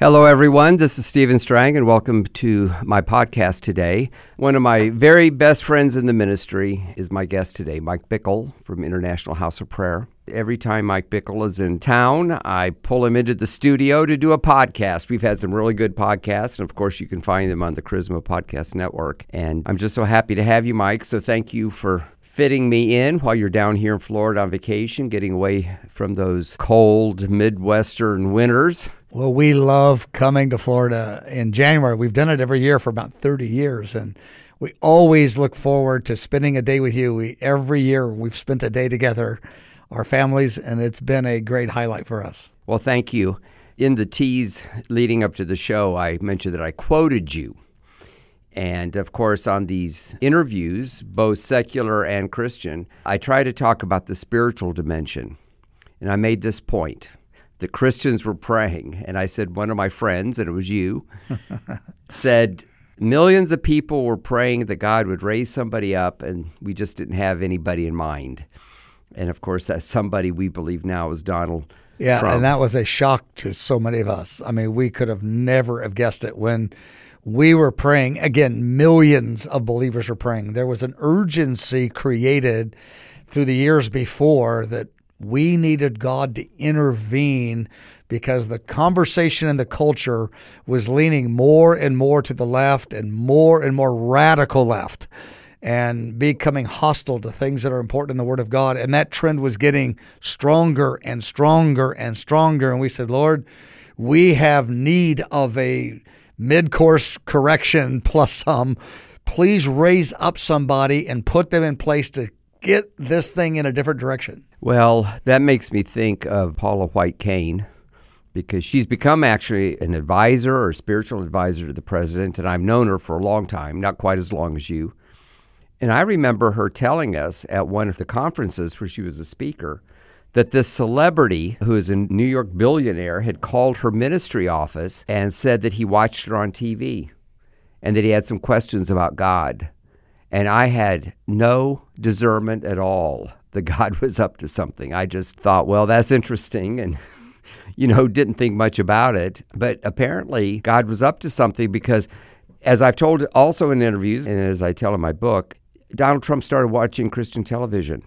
Hello, everyone. This is Stephen Strang, and welcome to my podcast today. One of my very best friends in the ministry is my guest today, Mike Bickle from International House of Prayer. Every time Mike Bickle is in town, I pull him into the studio to do a podcast. We've had some really good podcasts, and of course, you can find them on the Charisma Podcast Network. And I'm just so happy to have you, Mike. So thank you for fitting me in while you're down here in Florida on vacation, getting away from those cold Midwestern winters. Well, we love coming to Florida in January. We've done it every year for about 30 years, and we always look forward to spending a day with you. We, every year we've spent a day together, our families, and it's been a great highlight for us. Well, thank you. In the tease leading up to the show, I mentioned that I quoted you. And of course, on these interviews, both secular and Christian, I try to talk about the spiritual dimension. And I made this point the Christians were praying. And I said, one of my friends, and it was you, said, millions of people were praying that God would raise somebody up, and we just didn't have anybody in mind. And of course, that somebody we believe now is Donald. Yeah, Trump. and that was a shock to so many of us. I mean, we could have never have guessed it when we were praying. Again, millions of believers were praying. There was an urgency created through the years before that we needed God to intervene because the conversation and the culture was leaning more and more to the left and more and more radical left and becoming hostile to things that are important in the Word of God. And that trend was getting stronger and stronger and stronger. And we said, Lord, we have need of a mid course correction plus some. Please raise up somebody and put them in place to get this thing in a different direction. Well, that makes me think of Paula White Cain because she's become actually an advisor or spiritual advisor to the president, and I've known her for a long time, not quite as long as you. And I remember her telling us at one of the conferences where she was a speaker that this celebrity who is a New York billionaire had called her ministry office and said that he watched her on TV and that he had some questions about God. And I had no discernment at all that God was up to something. I just thought, well, that's interesting. And, you know, didn't think much about it. But apparently, God was up to something because, as I've told also in interviews, and as I tell in my book, Donald Trump started watching Christian television.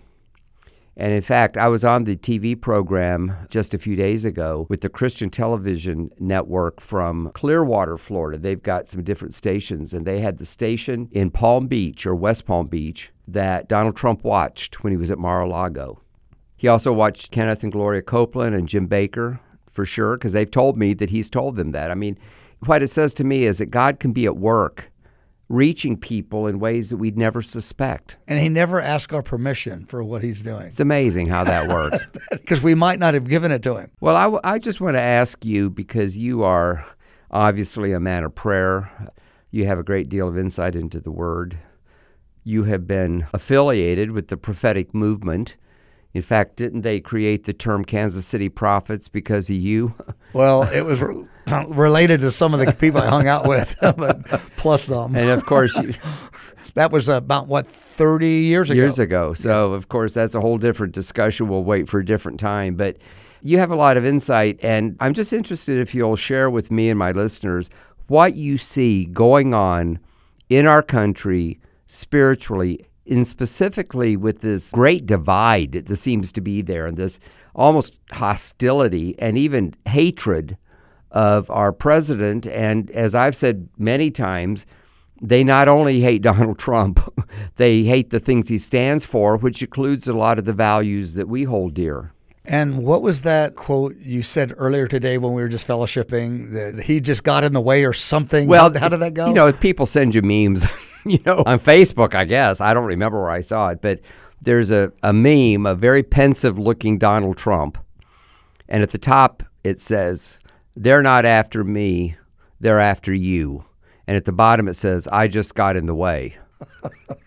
And in fact, I was on the TV program just a few days ago with the Christian Television Network from Clearwater, Florida. They've got some different stations, and they had the station in Palm Beach or West Palm Beach that Donald Trump watched when he was at Mar a Lago. He also watched Kenneth and Gloria Copeland and Jim Bakker for sure, because they've told me that he's told them that. I mean, what it says to me is that God can be at work reaching people in ways that we'd never suspect. And he never asked our permission for what he's doing. It's amazing how that works. Because we might not have given it to him. Well, I, w- I just want to ask you because you are obviously a man of prayer, you have a great deal of insight into the word. You have been affiliated with the prophetic movement. In fact, didn't they create the term Kansas City prophets because of you? Well, it was re- related to some of the people I hung out with, but plus some. And of course, you, that was about what thirty years ago. years ago. So, of course, that's a whole different discussion. We'll wait for a different time. But you have a lot of insight, and I'm just interested if you'll share with me and my listeners what you see going on in our country spiritually, and specifically with this great divide that seems to be there, and this almost hostility and even hatred of our president. And as I've said many times, they not only hate Donald Trump, they hate the things he stands for, which includes a lot of the values that we hold dear. And what was that quote you said earlier today when we were just fellowshipping that he just got in the way or something? Well, how, how did that go? You know, people send you memes, you know, on Facebook, I guess. I don't remember where I saw it, but there's a, a meme, a very pensive looking Donald Trump. And at the top, it says, They're not after me, they're after you. And at the bottom, it says, I just got in the way.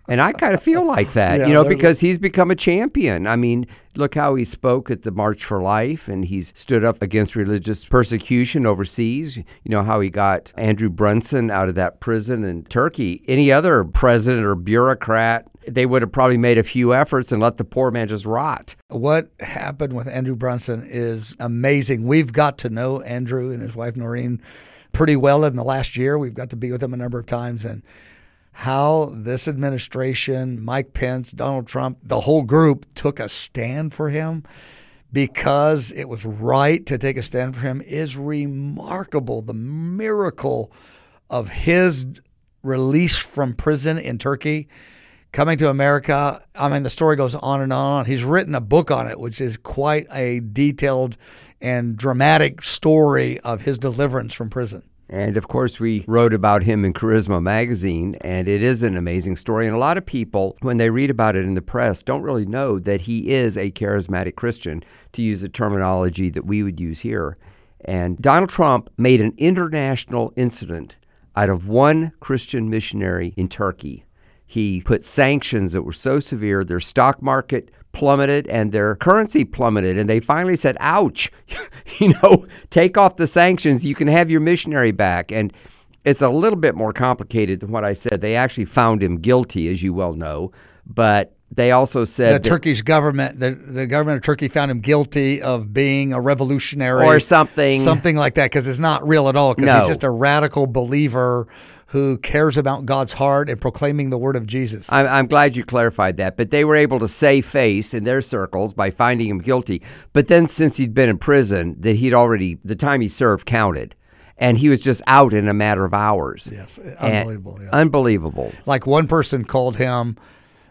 And I kind of feel like that, Yeah, you know, because he's become a champion. I mean, look how he spoke at the March for Life and he's stood up against religious persecution overseas. You know how he got Andrew Brunson out of that prison in Turkey. Any other president or bureaucrat they would have probably made a few efforts and let the poor man just rot. What happened with Andrew Brunson is amazing. We've got to know Andrew and his wife Norine pretty well in the last year. We've got to be with them a number of times and how this administration, Mike Pence, Donald Trump, the whole group took a stand for him because it was right to take a stand for him is remarkable. The miracle of his release from prison in Turkey, coming to America. I mean, the story goes on and on. He's written a book on it, which is quite a detailed and dramatic story of his deliverance from prison. And of course, we wrote about him in Charisma magazine, and it is an amazing story. And a lot of people, when they read about it in the press, don't really know that he is a charismatic Christian, to use the terminology that we would use here. And Donald Trump made an international incident out of one Christian missionary in Turkey. He put sanctions that were so severe, their stock market plummeted and their currency plummeted. And they finally said, ouch, you know, take off the sanctions. You can have your missionary back. And it's a little bit more complicated than what I said. They actually found him guilty, as you well know. But they also said the Turkish government, the, the government of Turkey found him guilty of being a revolutionary or something, something like that, because it's not real at all. Because No. he's just a radical believer who cares about God's heart and proclaiming the word of Jesus. I'm, I'm glad you clarified that. But they were able to save face in their circles by finding him guilty. But then, since he'd been in prison, that he'd already the time he served counted, and he was just out in a matter of hours. yes, unbelievable. yeah. Unbelievable. like one person called him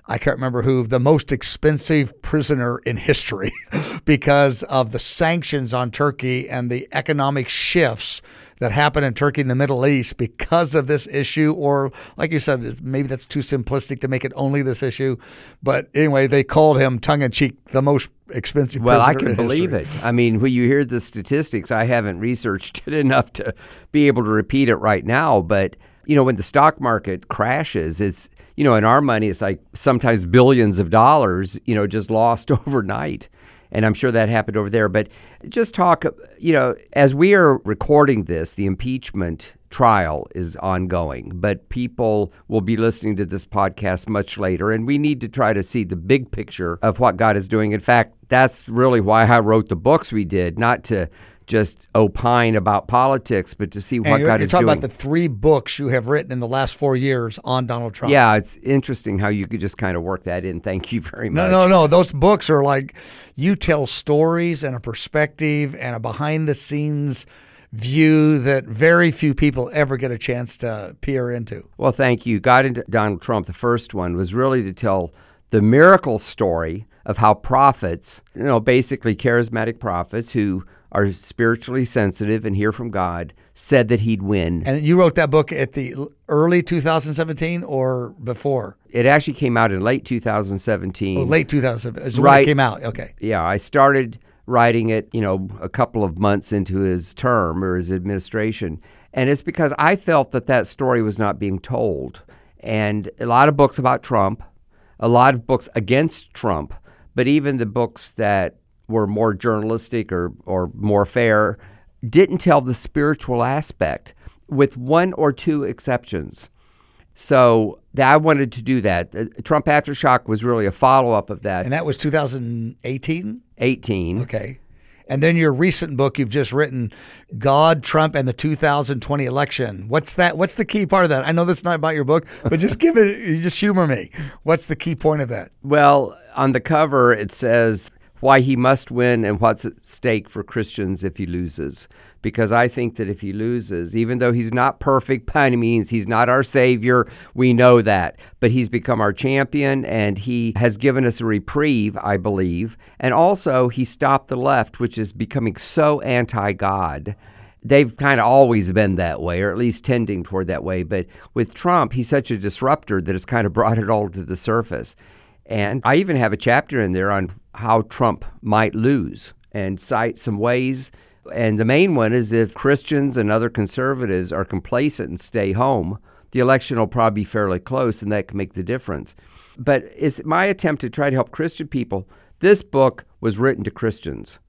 I can't remember who, the most expensive prisoner in history because of the sanctions on Turkey and the economic shifts that happen in Turkey and the Middle East because of this issue. Or, like you said, maybe that's too simplistic to make it only this issue. But anyway, they called him tongue in cheek the most expensive prisoner. Well, I can believe history. it. I mean, when you hear the statistics, I haven't researched it enough to be able to repeat it right now. But, you know, when the stock market crashes, it's, you know, in our money, it's like sometimes billions of dollars, you know, just lost overnight. And I'm sure that happened over there. But just talk, you know, as we are recording this, the impeachment trial is ongoing, but people will be listening to this podcast much later. And we need to try to see the big picture of what God is doing. In fact, that's really why I wrote the books we did, not to just opine about politics, but to see And what you're, God you're is talking about the three books you have written in the last four years on Donald Trump. yeah, it's interesting how you could just kind of work that in. Thank you very much. No, no, no. Those books are like you tell stories and a perspective and a behind the scenes view that very few people ever get a chance to peer into. Well, thank you. God and Donald Trump, the first one, was really to tell the miracle story of how prophets, you know, basically charismatic prophets who are spiritually sensitive and hear from God, said that he'd win. And you wrote that book at the early 2017 or before? It actually came out in late 2017. Oh, late 2017 is when Right. it came out. Okay. yeah, I started writing it, you know, a couple of months into his term or his administration. And it's because I felt that that story was not being told. And a lot of books about Trump, a lot of books against Trump, but even the books that were more journalistic or, or more fair didn't tell the spiritual aspect, with one or two exceptions. So I wanted to do that. Uh, Trump Aftershock was really a follow up of that. And that was 2018? 18. Okay. And then your recent book you've just written, God, Trump, and the 2020 election. What's that? What's the key part of that? I know that's not about your book, but just give it, you just humor me. What's the key point of that? Well, on the cover, it says why he must win and what's at stake for Christians if he loses. Because I think that if he loses, even though he's not perfect by any means, he's not our savior, we know that. But he's become our champion and he has given us a reprieve, I believe. And also, he stopped the left, which is becoming so anti God. They've kind of always been that way, or at least tending toward that way. But with Trump, he's such a disruptor that it's kind of brought it all to the surface. And I even have a chapter in there on how Trump might lose and cite some ways. And the main one is if Christians and other conservatives are complacent and stay home, the election will probably be fairly close and that can make the difference. But it's my attempt to try to help Christian people. This book was written to Christians.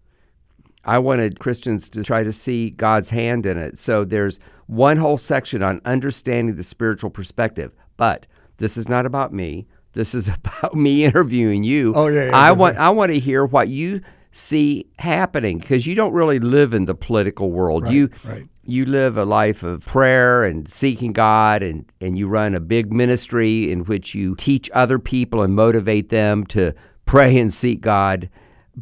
I wanted Christians to try to see God's hand in it. So there's one whole section on understanding the spiritual perspective. But this is not about me. This is about me interviewing you. Oh, yeah, yeah, I yeah, want I want to hear what you see happening because you don't really live in the political world. Right, you right. you live a life of prayer and seeking God and and you run a big ministry in which you teach other people and motivate them to pray and seek God.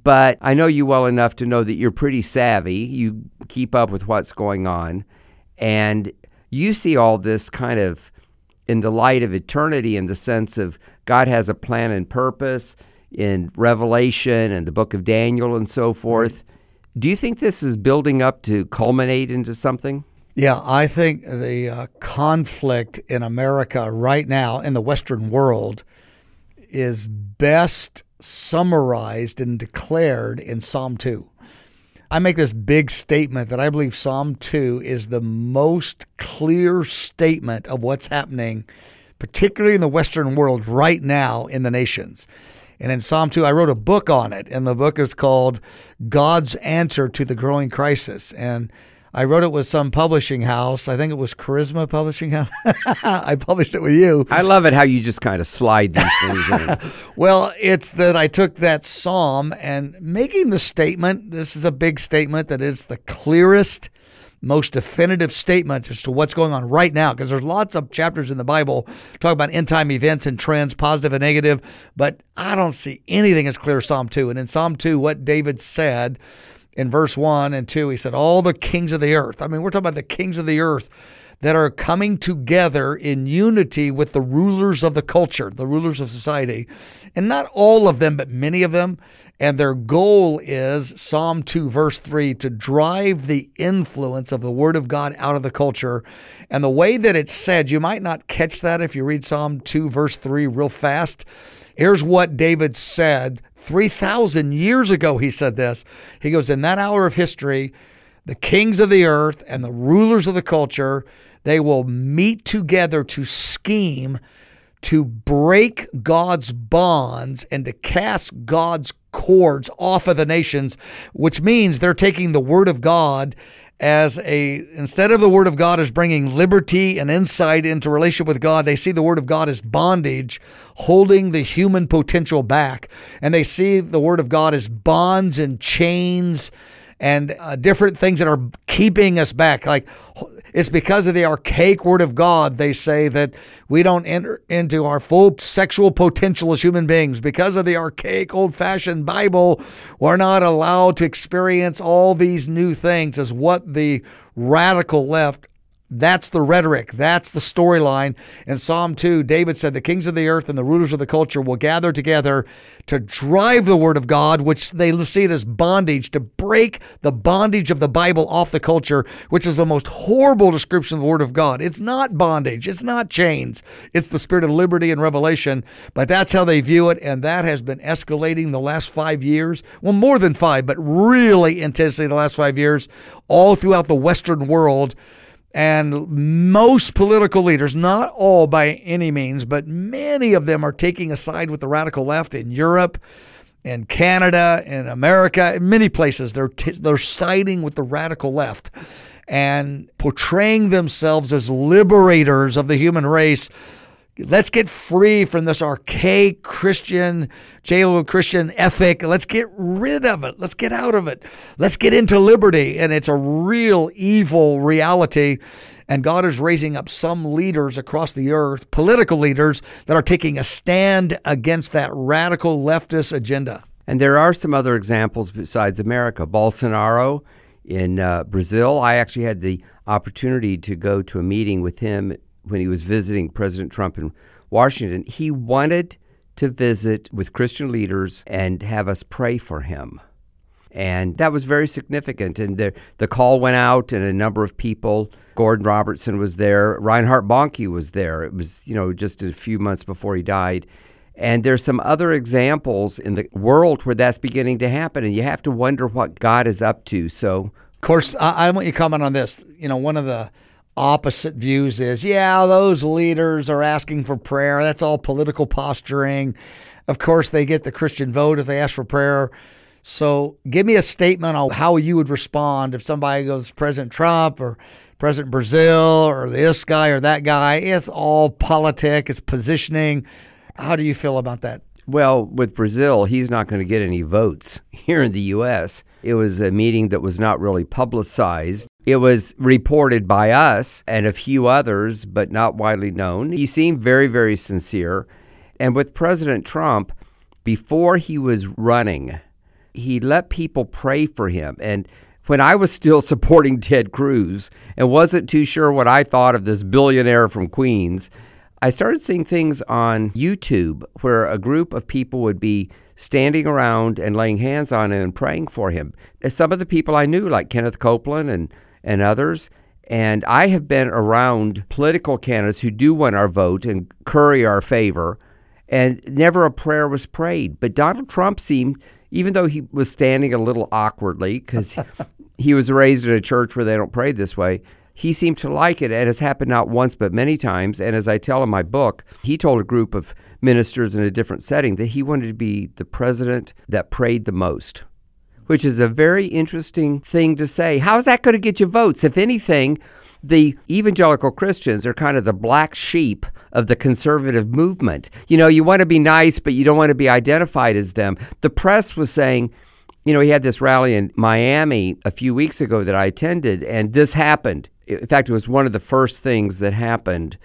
But I know you well enough to know that you're pretty savvy. You keep up with what's going on and you see all this kind of in the light of eternity in the sense of God has a plan and purpose in Revelation and the book of Daniel and so forth. Do you think this is building up to culminate into something? Yeah, I think the uh, conflict in America right now in the Western world is best summarized and declared in Psalm 2. I make this big statement that I believe Psalm 2 is the most clear statement of what's happening, particularly in the Western world right now in the nations. And in Psalm 2, I wrote a book on it, and the book is called God's Answer to the Growing Crisis. And I wrote it with some publishing house. I think it was Charisma Publishing House. I published it with you. I love it how you just kind of slide these things in. Well, it's that I took that psalm and making the statement, this is a big statement, that it's the clearest, most definitive statement as to what's going on right now. Because there's lots of chapters in the Bible talk about end time events and trends, positive and negative, but I don't see anything as clear as Psalm 2. And in Psalm 2, what David said in verse 1 and 2, he said, All the kings of the earth. I mean, we're talking about the kings of the earth that are coming together in unity with the rulers of the culture, the rulers of society. And not all of them, but many of them. And their goal is Psalm 2, verse 3, to drive the influence of the Word of God out of the culture. And the way that it's said, you might not catch that if you read Psalm 2, verse 3 real fast. Here's what David said 3,000 years ago. He said this. He goes, In that hour of history, the kings of the earth and the rulers of the culture, they will meet together to scheme to break God's bonds and to cast God's cords off of the nations, which means they're taking the word of God as a instead of the word of God as bringing liberty and insight into relationship with God, they see the word of God as bondage, holding the human potential back, and they see the word of God as bonds and chains and uh, different things that are keeping us back. Like it's because of the archaic word of God, they say that we don't enter into our full sexual potential as human beings. Because of the archaic, old fashioned Bible, we're not allowed to experience all these new things, as what the radical left that's the rhetoric. That's the storyline. In Psalm 2, David said, The kings of the earth and the rulers of the culture will gather together to drive the word of God, which they see it as bondage, to break the bondage of the Bible off the culture, which is the most horrible description of the word of God. It's not bondage, it's not chains, it's the spirit of liberty and revelation. But that's how they view it. And that has been escalating the last five years. Well, more than five, but really intensely the last five years, all throughout the Western world. And most political leaders, not all by any means, but many of them are taking a side with the radical left in Europe in Canada in America, in many places. They're, t- they're siding with the radical left and portraying themselves as liberators of the human race Let's get free from this archaic Christian, Judeo Christian ethic. Let's get rid of it. Let's get out of it. Let's get into liberty. And it's a real evil reality. And God is raising up some leaders across the earth, political leaders, that are taking a stand against that radical leftist agenda. And there are some other examples besides America. Bolsonaro in uh, Brazil. I actually had the opportunity to go to a meeting with him when he was visiting President Trump in Washington, he wanted to visit with Christian leaders and have us pray for him. And that was very significant. And the, the call went out, and a number of people, Gordon Robertson was there, Reinhard Bonnke was there. It was, you know, just a few months before he died. And there's some other examples in the world where that's beginning to happen, and you have to wonder what God is up to. So, of course, I, I want you to comment on this. You know, one of the opposite views is yeah, those leaders are asking for prayer. That's all political posturing. Of course, they get the Christian vote if they ask for prayer. So, give me a statement on how you would respond if somebody goes President Trump or President Brazil or this guy or that guy. It's all politic, it's positioning. How do you feel about that? Well, with Brazil, he's not going to get any votes here in the U.S. It was a meeting that was not really publicized. It was reported by us and a few others, but not widely known. He seemed very, very sincere. And with President Trump, before he was running, he let people pray for him. And when I was still supporting Ted Cruz and wasn't too sure what I thought of this billionaire from Queens, I started seeing things on YouTube where a group of people would be standing around and laying hands on him and praying for him. Some of the people I knew, like Kenneth Copeland and, and others, and I have been around political candidates who do want our vote and curry our favor, and never a prayer was prayed. But Donald Trump seemed, even though he was standing a little awkwardly because he was raised in a church where they don't pray this way, he seemed to like it. And it's happened not once, but many times. And as I tell in my book, he told a group of ministers in a different setting that he wanted to be the president that prayed the most, which is a very interesting thing to say. How is that going to get you votes? If anything, the evangelical Christians are kind of the black sheep of the conservative movement. You know, you want to be nice, but you don't want to be identified as them. The press was saying, you know, he had this rally in Miami a few weeks ago that I attended, and this happened in fact, it was one of the first things that happened.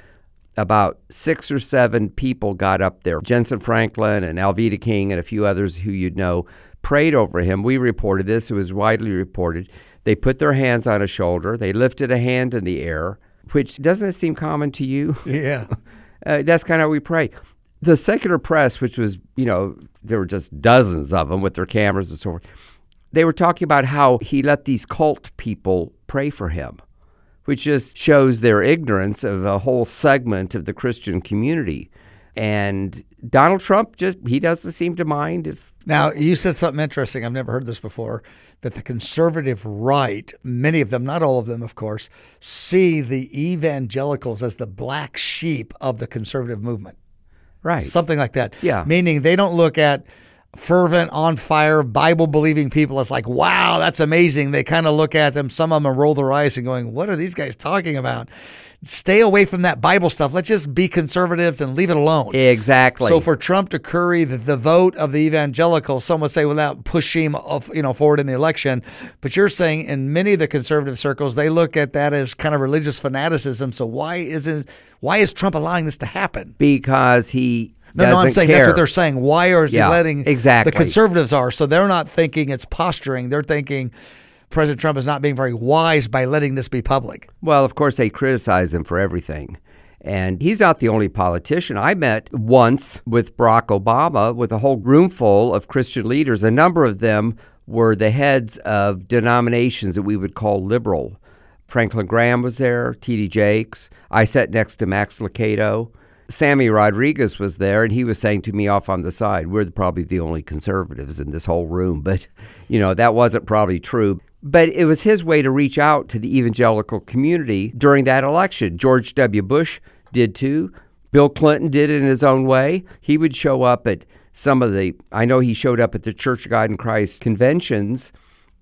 About six or seven people got up there. Jentezen Franklin and Alveda King and a few others who you'd know prayed over him. We reported this, it was widely reported. They put their hands on his shoulder, they lifted a hand in the air, which doesn't it seem common to you? Yeah. uh, that's kind of how we pray. The secular press, which was, you know, there were just dozens of them with their cameras and so forth, they were talking about how he let these cult people pray for him which just shows their ignorance of a whole segment of the Christian community. And Donald Trump just he doesn't seem to mind if now, you said something interesting. I've never heard this before that the conservative right, many of them, not all of them, of course, see the evangelicals as the black sheep of the conservative movement. Right. Something like that. Yeah. Meaning they don't look at fervent, on fire, Bible believing people. It's like, wow, that's amazing. They kind of look at them, some of them roll their eyes and going, what are these guys talking about? Stay away from that Bible stuff. Let's just be conservatives and leave it alone. Exactly. So for Trump to curry the, the vote of the evangelical, some would say without pushing him you know forward in the election, but you're saying in many of the conservative circles they look at that as kind of religious fanaticism. So why isn't why is Trump allowing this to happen? Because he no, no, I'm saying care. that's what they're saying. Why are yeah, he letting exactly the conservatives are? So they're not thinking it's posturing. They're thinking President Trump is not being very wise by letting this be public. Well, of course they criticize him for everything. And he's not the only politician. I met once with Barack Obama with a whole room full of Christian leaders. A number of them were the heads of denominations that we would call liberal. Franklin Graham was there, T.D. Jakes. I sat next to Max Lucado. Sammy Rodriguez was there, and he was saying to me off on the side, "We're probably the only conservatives in this whole room." But you know that wasn't probably true. But it was his way to reach out to the evangelical community during that election. George W. Bush did too. Bill Clinton did it in his own way. He would show up at some of the. I know he showed up at the Church of God in Christ conventions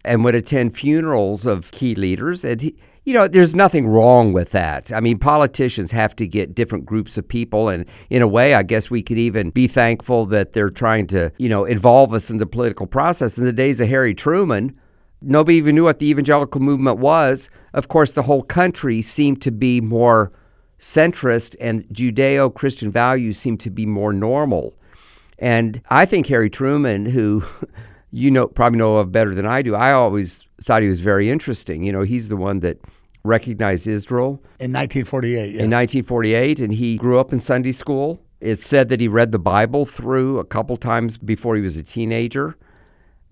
and would attend funerals of key leaders, and he you know, there's nothing wrong with that. I mean, politicians have to get different groups of people. And in a way, I guess we could even be thankful that they're trying to, you know, involve us in the political process. In the days of Harry Truman, nobody even knew what the evangelical movement was. Of course, the whole country seemed to be more centrist, and Judeo Christian values seemed to be more normal. And I think Harry Truman, who you know probably know of better than I do, I always thought he was very interesting. You know, he's the one that recognized Israel in 1948. Yes. In 1948, and he grew up in Sunday school. It's said that he read the Bible through a couple times before he was a teenager,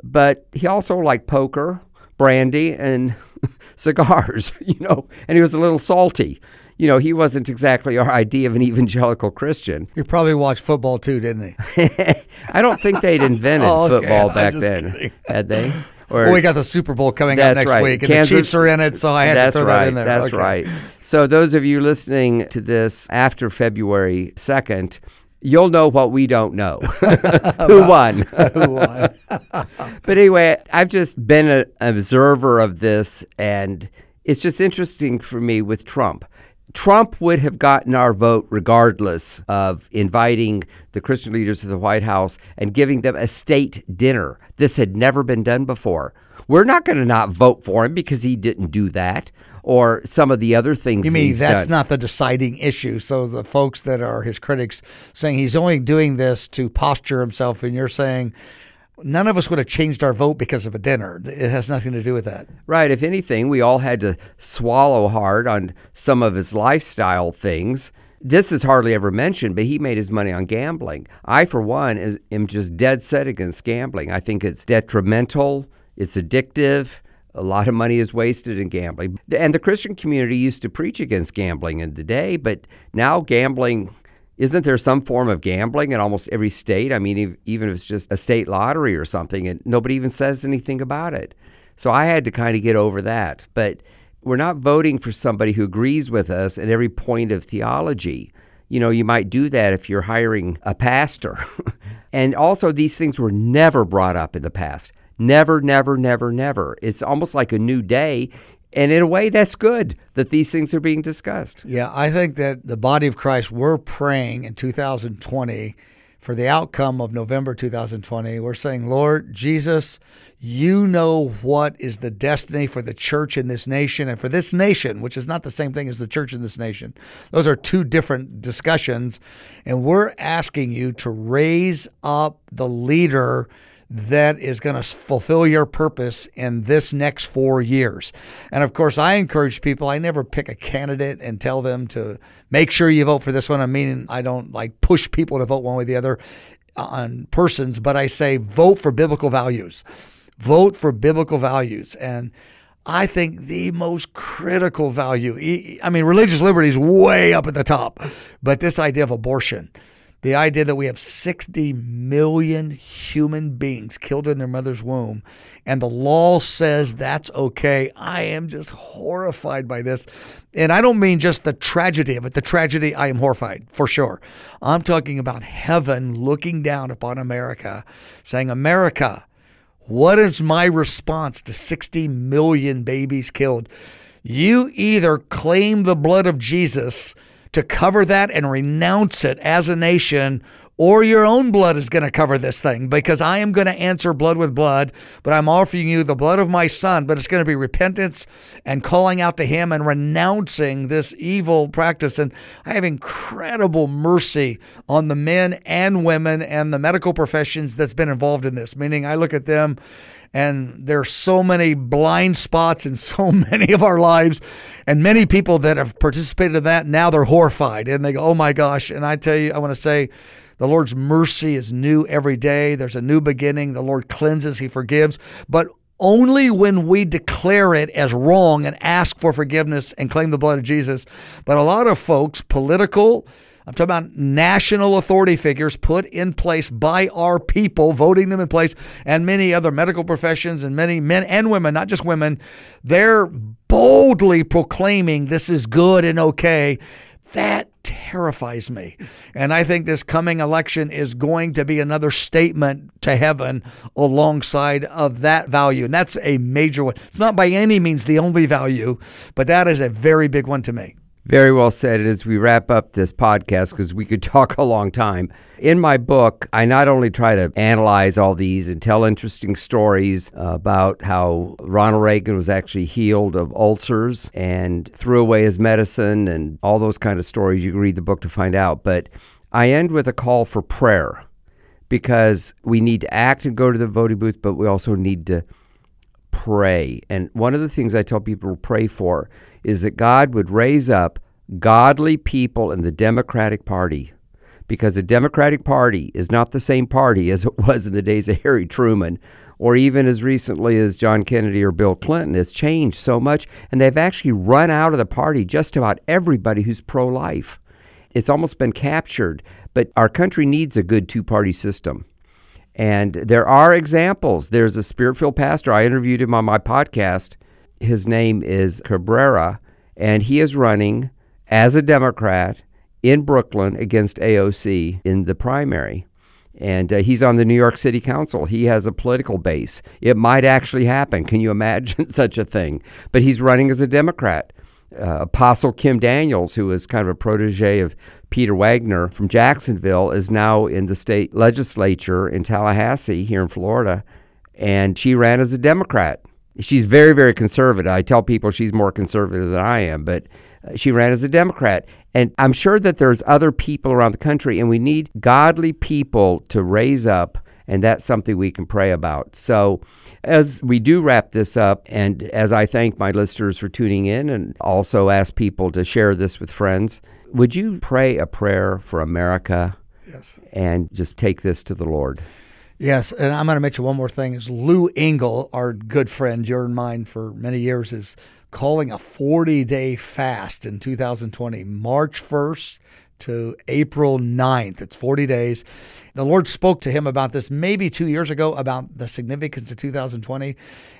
but he also liked poker, brandy, and cigars. You know, and he was a little salty. You know, he wasn't exactly our idea of an evangelical Christian. He probably watched football too, didn't he? I don't think they'd invented oh, okay. football back then, kidding. had they? Or, well, we got the Super Bowl coming up next right. week, and Kansas, the Chiefs are in it, so I had to throw right. that in there. That's okay. right. So, those of you listening to this after February 2nd, you'll know what we don't know. Who won? Who won? but anyway, I've just been an observer of this, and it's just interesting for me with Trump. Trump would have gotten our vote regardless of inviting the Christian leaders to the White House and giving them a state dinner. This had never been done before. We're not going to not vote for him because he didn't do that or some of the other things. You mean that's done. not the deciding issue? So the folks that are his critics saying he's only doing this to posture himself, and you're saying none of us would have changed our vote because of a dinner. It has nothing to do with that. Right. If anything, we all had to swallow hard on some of his lifestyle things. This is hardly ever mentioned, but he made his money on gambling. I, for one, am just dead set against gambling. I think it's detrimental, it's addictive. A lot of money is wasted in gambling. And the Christian community used to preach against gambling in the day, but now gambling isn't there some form of gambling in almost every state? I mean, even if it's just a state lottery or something, and nobody even says anything about it. So I had to kind of get over that. But we're not voting for somebody who agrees with us at every point of theology. You know, you might do that if you're hiring a pastor. and also, these things were never brought up in the past. Never, never, never, never. It's almost like a new day. And in a way, that's good that these things are being discussed. Yeah, I think that the body of Christ, we're praying in 2020 for the outcome of November 2020. We're saying, Lord Jesus, you know what is the destiny for the church in this nation and for this nation, which is not the same thing as the church in this nation. Those are two different discussions. And we're asking you to raise up the leader that is going to fulfill your purpose in this next four years. And of course, I encourage people, I never pick a candidate and tell them to make sure you vote for this one. I mean, I don't like push people to vote one way or the other on persons, but I say vote for biblical values. Vote for biblical values. And I think the most critical value, I mean, religious liberty is way up at the top, but this idea of abortion the idea that we have 60 million human beings killed in their mother's womb and the law says that's okay. I am just horrified by this. And I don't mean just the tragedy of it. The tragedy, I am horrified for sure. I'm talking about heaven looking down upon America, saying, America, what is my response to 60 million babies killed? You either claim the blood of Jesus to cover that and renounce it as a nation, or your own blood is going to cover this thing because I am going to answer blood with blood, but I'm offering you the blood of my son. But it's going to be repentance and calling out to him and renouncing this evil practice. And I have incredible mercy on the men and women and the medical professions that's been involved in this, meaning I look at them and there's so many blind spots in so many of our lives. And many people that have participated in that now they're horrified. And they go oh my gosh. And i tell you i want to say the lord's mercy is new every day. There's a new beginning. The lord cleanses he forgives. But only when we declare it as wrong and ask for forgiveness and claim the blood of Jesus. But a lot of folks, political, I'm talking about national authority figures put in place by our people, voting them in place, and many other medical professions and many men and women, not just women. They're boldly proclaiming this is good and okay. That terrifies me. And I think this coming election is going to be another statement to heaven alongside of that value. And that's a major one. It's not by any means the only value, but that is a very big one to me. Very well said. As we wrap up this podcast, because we could talk a long time, in my book, I not only try to analyze all these and tell interesting stories about how Ronald Reagan was actually healed of ulcers and threw away his medicine and all those kind of stories. You can read the book to find out. But I end with a call for prayer because we need to act and go to the voting booth, but we also need to pray. And one of the things I tell people to pray for is that God would raise up godly people in the Democratic Party because the Democratic Party is not the same party as it was in the days of Harry Truman or even as recently as John Kennedy or Bill Clinton. It's changed so much, and they've actually run out of the party just about everybody who's pro life. It's almost been captured, but our country needs a good two party system. And there are examples. There's a spirit filled pastor. I interviewed him on my podcast his name is Cabrera, and he is running as a Democrat in Brooklyn against AOC in the primary. And uh, he's on the New York City Council. He has a political base. It might actually happen. Can you imagine such a thing? But he's running as a Democrat. Uh, Apostle Kim Daniels, who is kind of a protege of Peter Wagner from Jacksonville, is now in the state legislature in Tallahassee here in Florida, and she ran as a Democrat. She's very, very conservative. I tell people she's more conservative than I am, but uh, she ran as a Democrat. And I'm sure that there's other people around the country, and we need godly people to raise up, and that's something we can pray about. So, as we do wrap this up, and as I thank my listeners for tuning in and also ask people to share this with friends, would you pray a prayer for America? Yes. And just take this to the Lord. Yes, and I'm going to mention one more thing. Is Lou Engle, our good friend, your and mine for many years, is calling a 40 day fast in 2020, March 1st to April 9th. It's 40 days. The Lord spoke to him about this maybe two years ago about the significance of 2020.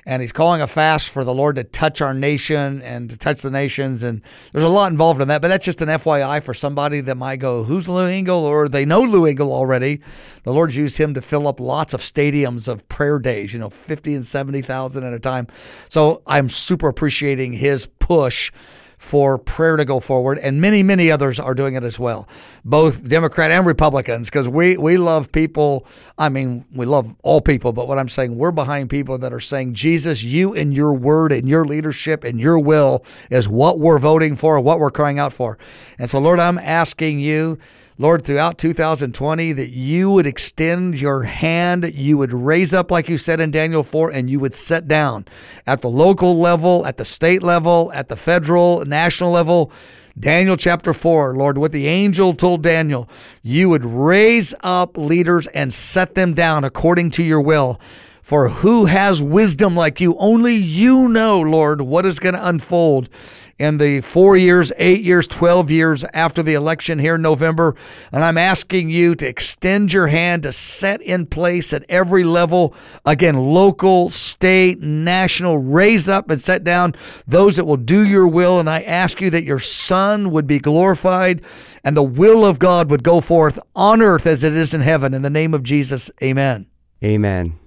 And he's calling a fast for the Lord to touch our nation and to touch the nations. And there's a lot involved in that, but that's just an FYI for somebody that might go, Who's Lou Engle? Or they know Lou Engle already. The Lord used him to fill up lots of stadiums of prayer days, you know, 50 and 70,000 at a time. So I'm super appreciating his push for prayer to go forward, and many, many others are doing it as well, both Democrat and Republicans, because we, we love people. I mean, we love all people, but what I'm saying, we're behind people that are saying, Jesus, you and your word and your leadership and your will is what we're voting for, what we're crying out for. And so, Lord, I'm asking you Lord, throughout 2020, that you would extend your hand, you would raise up, like you said in Daniel 4, and you would set down at the local level, at the state level, at the federal, national level. Daniel chapter 4, Lord, what the angel told Daniel, you would raise up leaders and set them down according to your will. For who has wisdom like you? Only you know, Lord, what is going to unfold in the four years, eight years, 12 years after the election here in November. And I'm asking you to extend your hand to set in place at every level, again, local, state, national, raise up and set down those that will do your will. And I ask you that your Son would be glorified and the will of God would go forth on earth as it is in heaven. In the name of Jesus, amen. Amen.